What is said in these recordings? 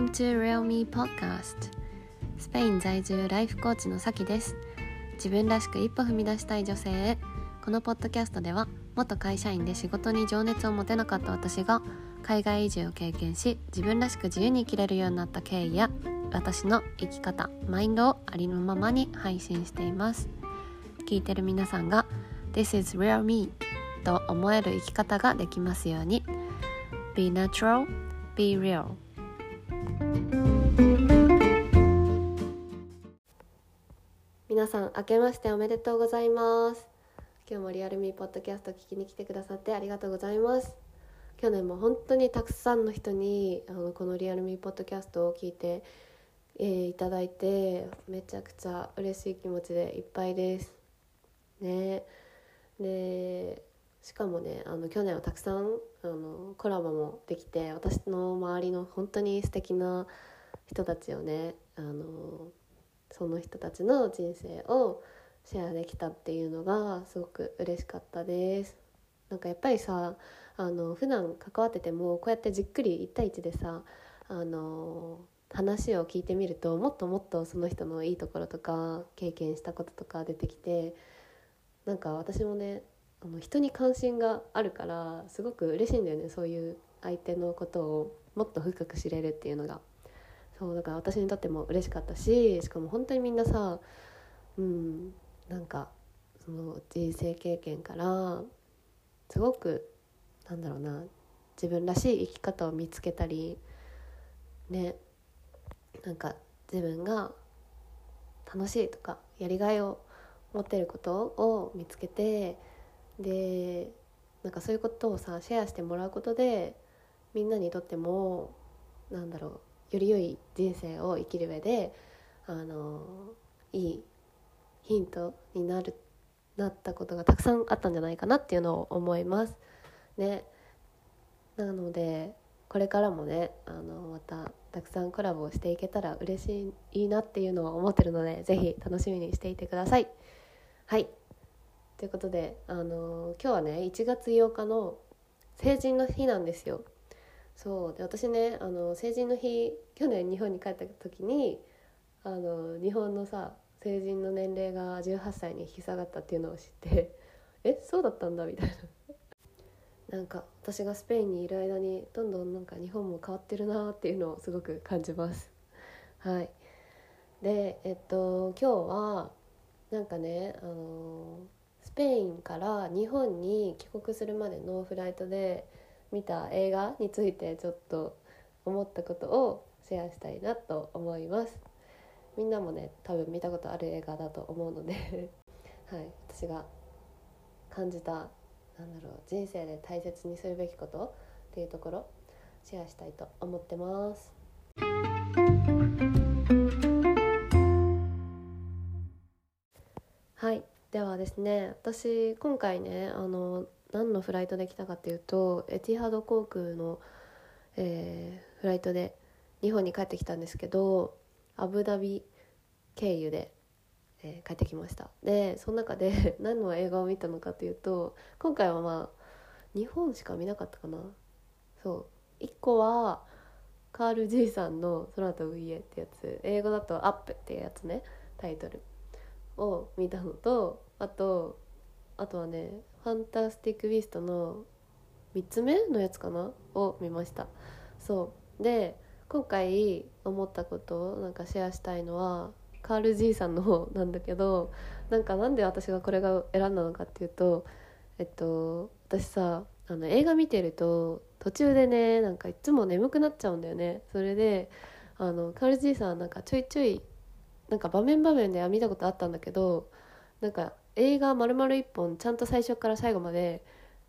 Welcome to Real Me Podcast. スペイン在住ライフコーチのさきです。自分らしく一歩踏み出したい女性へ。このポッドキャストでは元会社員で仕事に情熱を持てなかった私が海外移住を経験し自分らしく自由に生きれるようになった経緯や私の生き方マインドをありのままに配信しています。聞いてる皆さんが This is real me と思える生き方ができますように。Be natural, be real. 皆さん明けましておめでとうございます。今日もリアルミーポッドキャスト聞きに来てくださってありがとうございます。去年も本当にたくさんの人にあのこのリアルミーポッドキャストを聞いて、えー、いただいてめちゃくちゃ嬉しい気持ちでいっぱいです。ね。でしかもねあの去年はたくさんあのコラボもできて私の周りの本当に素敵な人たちをねあのその人たちの人生をシェアできたっていうのがすごく嬉しかったです。なんかやっぱりさあの普段関わっててもこうやってじっくり1対1でさあの話を聞いてみるともっともっとその人のいいところとか経験したこととか出てきてなんか私もねあの人に関心があるからすごく嬉しいんだよねそういう相手のことをもっと深く知れるっていうのが。そうだから私にとっても嬉しかったししかも本当にみんなさうんなんかその人生経験からすごくなんだろうな自分らしい生き方を見つけたりねなんか自分が楽しいとかやりがいを持ってることを見つけてでなんかそういうことをさシェアしてもらうことでみんなにとってもなんだろうより良い人生を生きる上であのいいヒントになるなったことがたくさんあったんじゃないかなっていうのを思います。ね、なのでこれからもねあのまたたくさんコラボをしていけたら嬉しいいいなっていうのを思ってるので是非楽しみにしていてください。はいということで、あの今日はね1月8日の成人の日なんですよ。そう。で私ねあの成人の日去年日本に帰った時にあの日本のさ成人の年齢が18歳に引き下がったっていうのを知ってえそうだったんだみたいな。なんか私がスペインにいる間にどんどんなんか日本も変わってるなっていうのをすごく感じます。はい。でえっと今日はなんかねあのスペインから日本に帰国するまでのフライトで見た映画についてちょっと思ったことをシェアしたいなと思います。みんなもね多分見たことある映画だと思うので。はい。私が感じたなんだろう人生で大切にするべきことっていうところシェアしたいと思ってます。ではですね私今回ねあの何のフライトで来たかっていうとエティハド航空の、えー、フライトで日本に帰ってきたんですけどアブダビ経由で、えー、帰ってきました。でその中で 何の映画を見たのかというと今回はまあ日本しか見なかったかな。そう。1個はカール・ジーさんの「空飛ぶ家」ってやつ。英語だと「アップ」っていうやつねタイトル。を見たのとあとあとはね「ファンタスティック・ビースト」の3つ目のやつかな？を見ました。そう。で今回思ったことをなんかシェアしたいのはカール・ジーさんの方なんだけどなんかなんで私がこれが選んだのかっていうとえっと私さあの映画見てると途中でねなんかいつも眠くなっちゃうんだよね。それであのカール・ジーさんなんかちょいちょいなんか場面場面では見たことあったんだけどなんか映画丸々一本ちゃんと最初から最後まで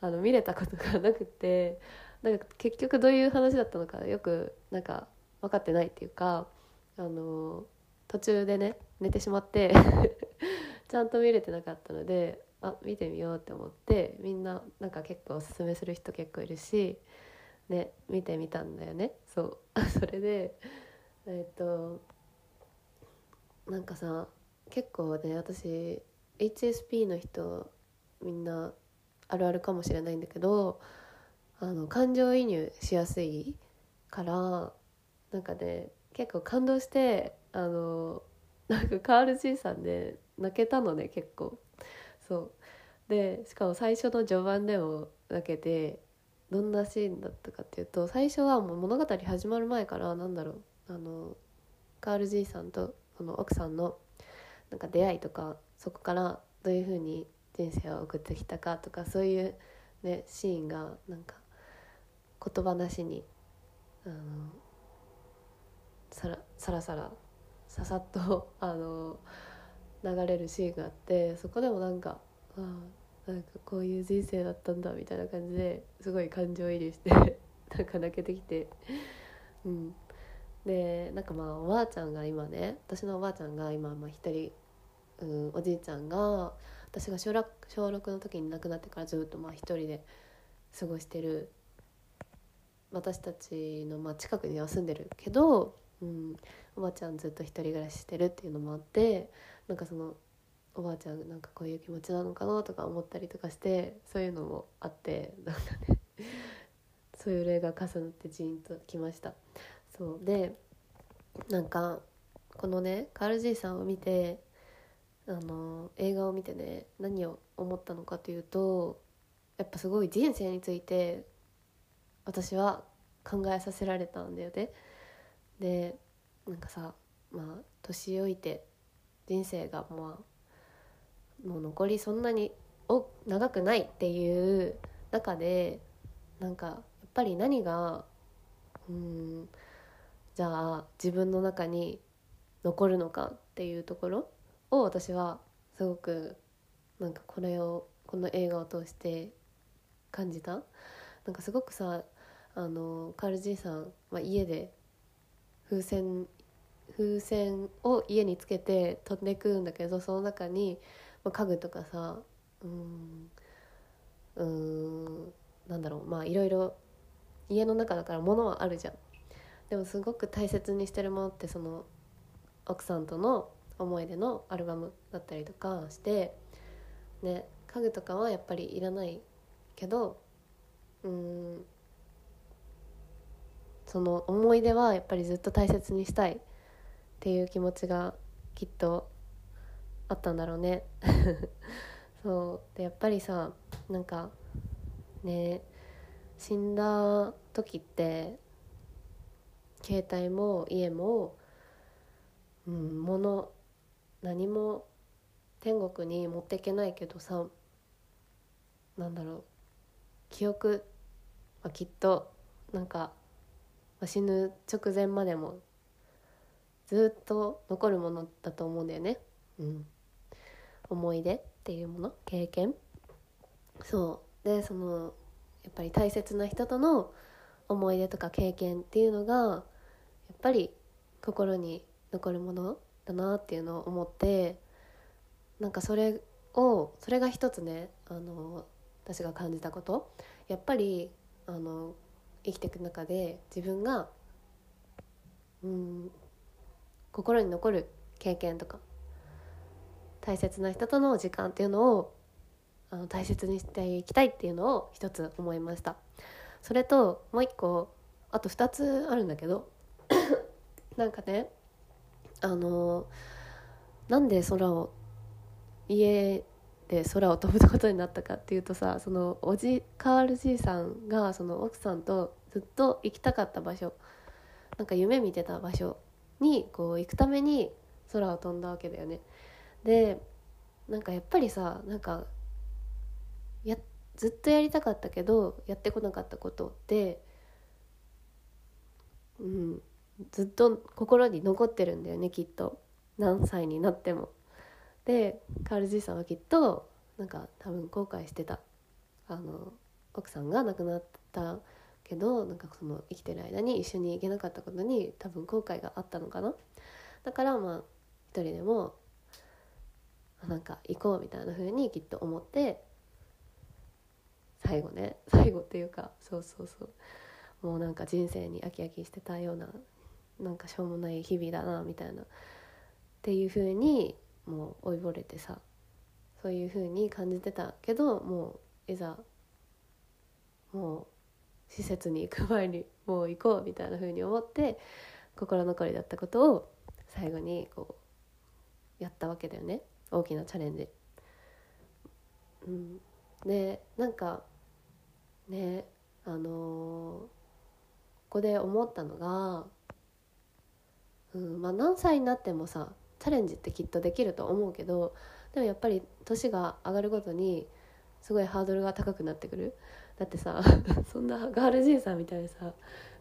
あの見れたことがなくてなんか結局どういう話だったのかよくなんか分かってないっていうかあの途中でね寝てしまって ちゃんと見れてなかったのであ見てみようって思ってみんななんか結構おすすめする人結構いるしね見てみたんだよね。そう。それでえっとなんかさ結構ね私 HSP の人みんなあるあるかもしれないんだけどあの感情移入しやすいからなんかね結構感動してあのなんかカール爺さんで泣けたのね結構。そう。でしかも最初の序盤でも泣けてどんなシーンだったかっていうと最初はもう物語始まる前からなんだろうあのカール爺さんとこの奥さんのなんか出会いとかそこからどういうふうに人生を送ってきたかとかそういう、ね、シーンがなんか言葉なしにあのさらさらさらささっとあの流れるシーンがあってそこでもなんかあなんかこういう人生だったんだみたいな感じですごい感情移入してなんか泣けてきてうんでなんかまあおばあちゃんが今ね私のおばあちゃんが今まあ一人、うん、おじいちゃんが私が小学小6の時に亡くなってからずっとまあ一人で過ごしてる私たちのまあ近くには住んでるけど、うん、おばあちゃんずっと一人暮らししてるっていうのもあってなんかそのおばあちゃんなんかこういう気持ちなのかなとか思ったりとかしてそういうのもあってなんかねそういう例が重なってジーンときました。そうでなんかこのねカール・ジーさんを見てあの映画を見てね何を思ったのかというとやっぱすごい人生について私は考えさせられたんだよね。でなんかさまあ年老いて人生がまあもう残りそんなに長くないっていう中でなんかやっぱり何がうんじゃあ自分の中に残るのかっていうところを私はすごくなんかこれをこの映画を通して感じた。なんかすごくさあのカール爺さん、まあ、家で風船風船を家につけて飛んでくんだけどその中に、まあ、家具とかさうんうんなんだろうまあいろいろ家の中だから物はあるじゃん。でもすごく大切にしてるものってその奥さんとの思い出のアルバムだったりとかしてね家具とかはやっぱりいらないけどうんその思い出はやっぱりずっと大切にしたいっていう気持ちがきっとあったんだろうね。そう。でやっぱりさなんかね死んだ時って携帯も家も、うん、物何も天国に持っていけないけどさなんだろう記憶はきっとなんか死ぬ直前までもずっと残るものだと思うんだよね。うん、思い出っていうもの？経験？そう。でそのやっぱり大切な人との思い出とか経験っていうのがぱり心に残るものだなっていうのを思ってなんかそれをそれが一つねあの私が感じたこと。やっぱりあの生きていく中で自分がうん心に残る経験とか大切な人との時間っていうのをあの大切にしていきたいっていうのを一つ思いました。それともう一個あと2つあるんだけどなんかねあのなんで空を家で空を飛ぶことになったかっていうとさそのおじカールじいさんがその奥さんとずっと行きたかった場所なんか夢見てた場所にこう行くために空を飛んだわけだよね。でなんかやっぱりさなんかやずっとやりたかったけどやってこなかったことってうんずっと心に残ってるんだよねきっと。何歳になっても。でカール爺さんはきっとなんか多分後悔してた。あの奥さんが亡くなったけどなんかその生きてる間に一緒に行けなかったことに多分後悔があったのかな。だからまあ一人でもなんか行こうみたいな風にきっと思って最後ね最後っていうかそうそうそう。もうなんか人生に飽き飽きしてたようななんかしょうもない日々だなみたいな。っていう風にもう老いぼれてさそういう風に感じてたけどもういざもう施設に行く前にもう行こうみたいな風に思って心残りだったことを最後にこうやったわけだよね。大きなチャレンジ。うん、でなんかねあのー、ここで思ったのが、うんまあ、何歳になってもさチャレンジってきっとできると思うけどでもやっぱり年が上がるごとにすごいハードルが高くなってくる。だってさ そんなガールじいさんみたいにさ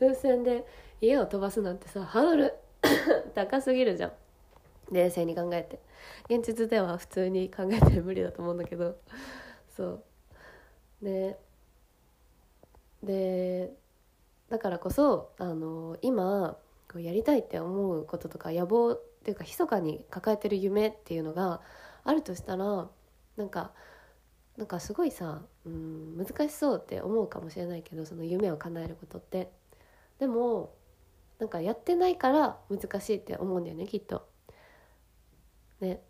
風船で家を飛ばすなんてさハードル 高すぎるじゃん。冷静に考えて。現実では普通に考えて無理だと思うんだけど。そう。ででだからこそあの今こうやりたいって思うこととか野望っていうか密かに抱えてる夢っていうのがあるとしたらなんかなんかすごいさ、うん、難しそうって思うかもしれないけどその夢を叶えることって。でもなんかやってないから難しいって思うんだよねきっと。ね。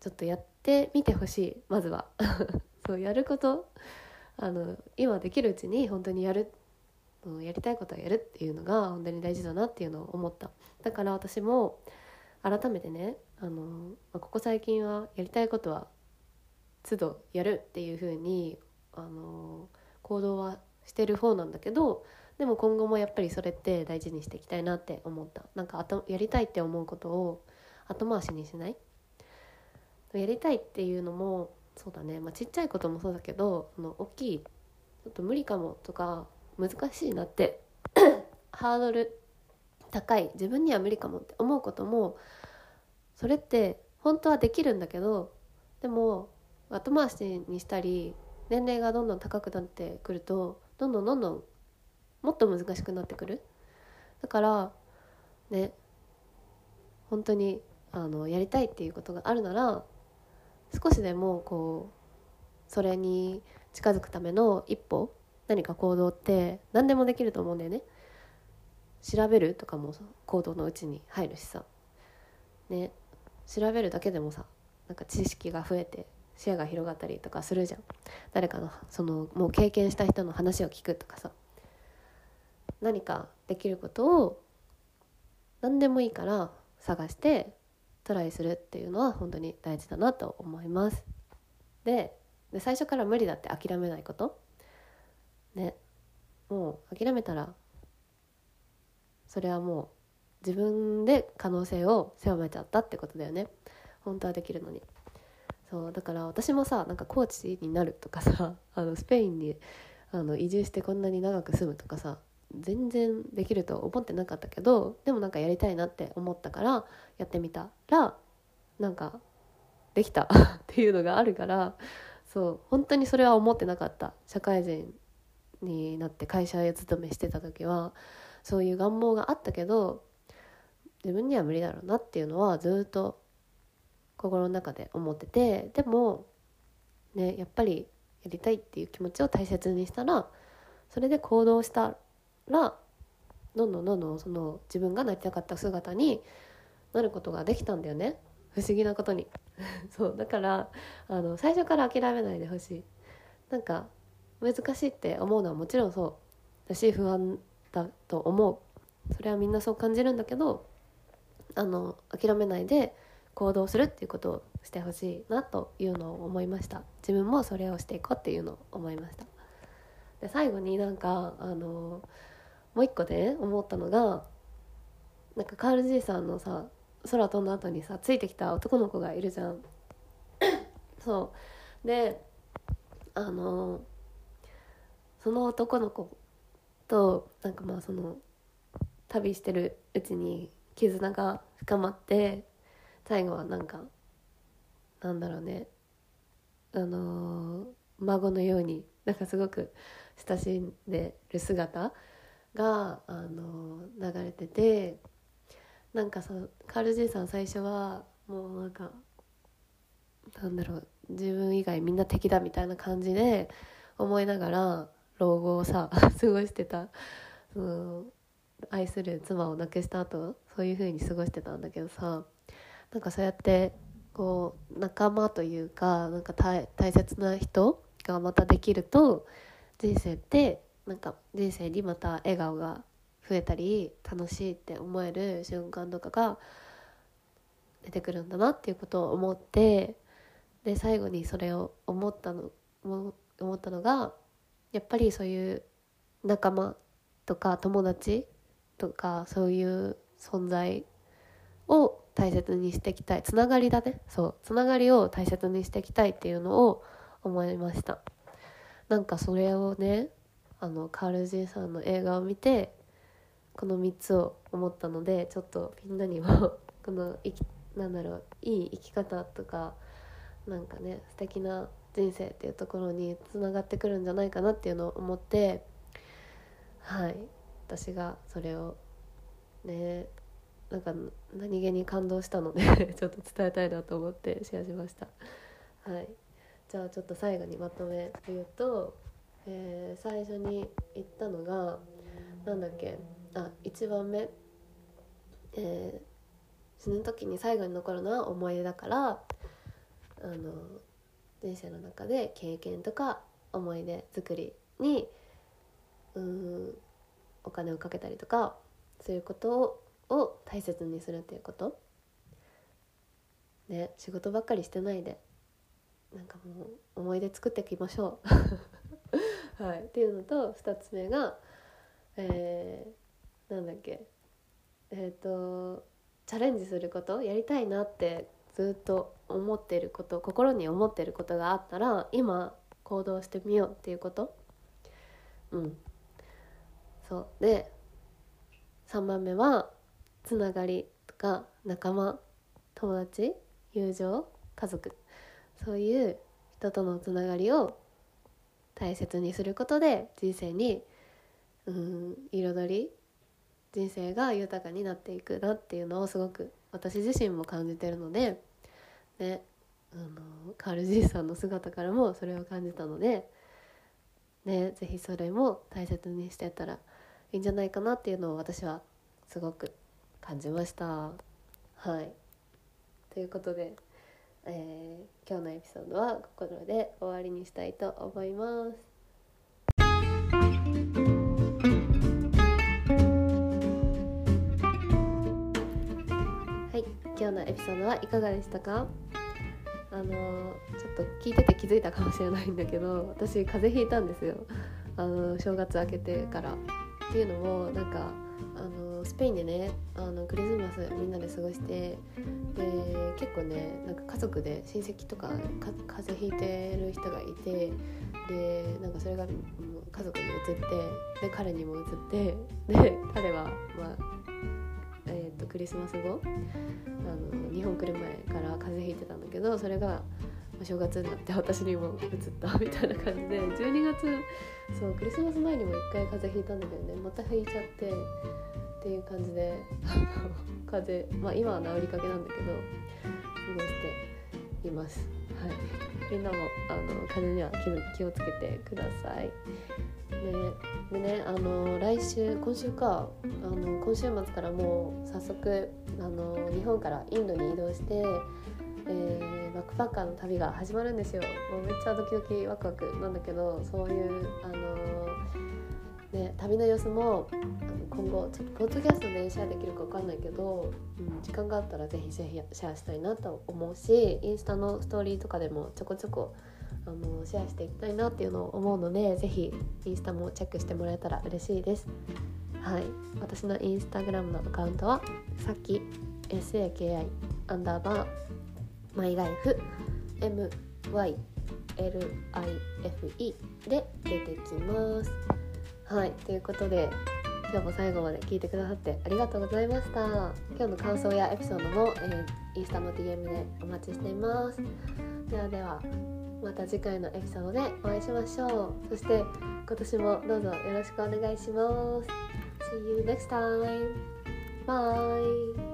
ちょっとやってみてほしいまずは。そうやることあの今できるうちに本当にやるやりたいことはやるっていうのが本当に大事だなっていうのを思った。だから私も改めてねあのここ最近はやりたいことは都度やるっていう風にあの行動はしてる方なんだけどでも今後もやっぱりそれって大事にしていきたいなって思った。なんかやりたいって思うことを後回しにしない？やりたいっていうのもそうだね、まあ、ちっちゃいこともそうだけどその大きいちょっと無理かもとか難しいなって ハードル高い自分には無理かもって思うこともそれって本当はできるんだけどでも後回しにしたり年齢がどんどん高くなってくるとどんどんどんどんもっと難しくなってくる。だからね本当にあのやりたいっていうことがあるなら少しでもこうそれに近づくための一歩何か行動って何でもできると思うんだよね。調べるとかも行動のうちに入るしさ。ね。調べるだけでもさなんか知識が増えて視野が広がったりとかするじゃん。誰かのそのもう経験した人の話を聞くとかさ。何かできることを何でもいいから探してトライするっていうのは本当に大事だなと思います。でで最初から無理だって諦めないこと。ねもう諦めたらそれはもう自分で可能性を狭めちゃったってことだよね。本当はできるのに。そうだから私もさなんかコーチになるとかさ あのスペインにあの移住してこんなに長く住むとかさ全然できると思ってなかったけどでもなんかやりたいなって思ったからやってみたらなんかできた っていうのがあるからそう本当にそれは思ってなかった。社会人になって会社勤めしてた時はそういう願望があったけど自分には無理だろうなっていうのはずっと心の中で思っててでもねやっぱりやりたいっていう気持ちを大切にしたらそれで行動したらどんどんどんどんその自分がなりたかった姿になることができたんだよね。不思議なことに。そうだからあの最初から諦めないでほしい。なんか難しいって思うのはもちろんそう。だし不安だと思う。それはみんなそう感じるんだけどあの諦めないで行動するっていうことをしてほしいなというのを思いました。自分もそれをしていこうっていうのを思いました。で最後になんかあのもう一個で思ったのがなんかカールじいさんのさ空飛んだ後にさついてきた男の子がいるじゃん。そう。であのその男の子となんかまあその旅してるうちに絆が深まって最後はなんかなんだろうね。あのー、孫のようになんかすごく親しんでる姿があの流れててなんかさカール・ジさん最初はもうなんかなんだろう自分以外みんな敵だみたいな感じで思いながら老後をさ 過ごしてたその愛する妻を亡くした後そういう風に過ごしてたんだけどさなんかそうやってこう仲間というかなんか大切な人がまたできると人生ってなんか人生にまた笑顔が増えたり楽しいって思える瞬間とかが出てくるんだなっていうことを思ってで最後にそれを思ったの思ったのがやっぱりそういう仲間とか友達とかそういう存在を大切にしていきたい。つながりだね。そう。つながりを大切にしていきたいっていうのを思いました。なんかそれをねあのカール・ジーさんの映画を見てこの3つを思ったのでちょっとみんなにも この生きなんだろういい生き方とかなんかね素敵な人生っていうところにつながってくるんじゃないかなっていうのを思ってはい。私がそれをねなんか何気に感動したので ちょっと伝えたいなと思ってシェアしました。はい。じゃあちょっと最後にまとめて言うと、えー、最初に言ったのがなんだっけあ1番目、えー、死ぬ時に最後に残るのは思い出だからあの人生の中で経験とか思い出作りにうんお金をかけたりとかそういうことを大切にするっていうことね仕事ばっかりしてないでなんかもう思い出作っていきましょう。はい。っていうのと2つ目がえー、なんだっけえっ、ー、とチャレンジすることやりたいなってずっと思ってること心に思ってることがあったら今行動してみようっていうこと。うん。そう。で3番目はつながりとか仲間友達友情家族。そういう人とのつながりを大切にすることで人生にうん彩り人生が豊かになっていくなっていうのをすごく私自身も感じてるので、ね、あのカール・ジーさんの姿からもそれを感じたので、ね、是非それも大切にしてたらいいんじゃないかなっていうのを私はすごく感じました。はい。ということで、えー、今日のエピソードはここで終わりにしたいと思います。今日のエピソードはいかがでしたか？あのちょっと聞いてて気づいたかもしれないんだけど私風邪ひいたんですよ。あの正月明けてから。っていうのもなんかあのスペインでねあのクリスマスみんなで過ごしてで結構ねなんか家族で親戚とかか風邪ひいてる人がいてでなんかそれが家族に移ってで彼にも移ってで彼は、まあ、クリスマス後あの日本来る前から風邪ひいてたんだけどそれがお正月になって私にも移ったみたいな感じで12月そうクリスマス前にも1回風邪ひいたんだけどねまたひいちゃってっていう感じで 風邪まあ今は治りかけなんだけど過ごしています。はい、みんなもあの風邪には気をつけてください。ででねあの来週今週かあの今週末からもう早速あの日本からインドに移動して、えー、バックパッカーの旅が始まるんですよ。もうめっちゃドキドキワクワクなんだけどそういうあのね、旅の様子も今後ちょっとポッドキャストでシェアできるか分かんないけど、うん、時間があったらぜひぜひシェアしたいなと思うしインスタのストーリーとかでもちょこちょこあのシェアしていきたいなっていうのを思うのでぜひインスタもチェックしてもらえたら嬉しいです。はい、私のインスタグラムのアカウントはさっき SAKI アンダーバーマイライフ MYLIFE で出てきます。はいということで今日も最後まで聞いてくださってありがとうございました今日の感想やエピソードも、えー、インスタの DM でお待ちしていますではではまた次回のエピソードでお会いしましょうそして今年もどうぞよろしくお願いします See you next time. Bye.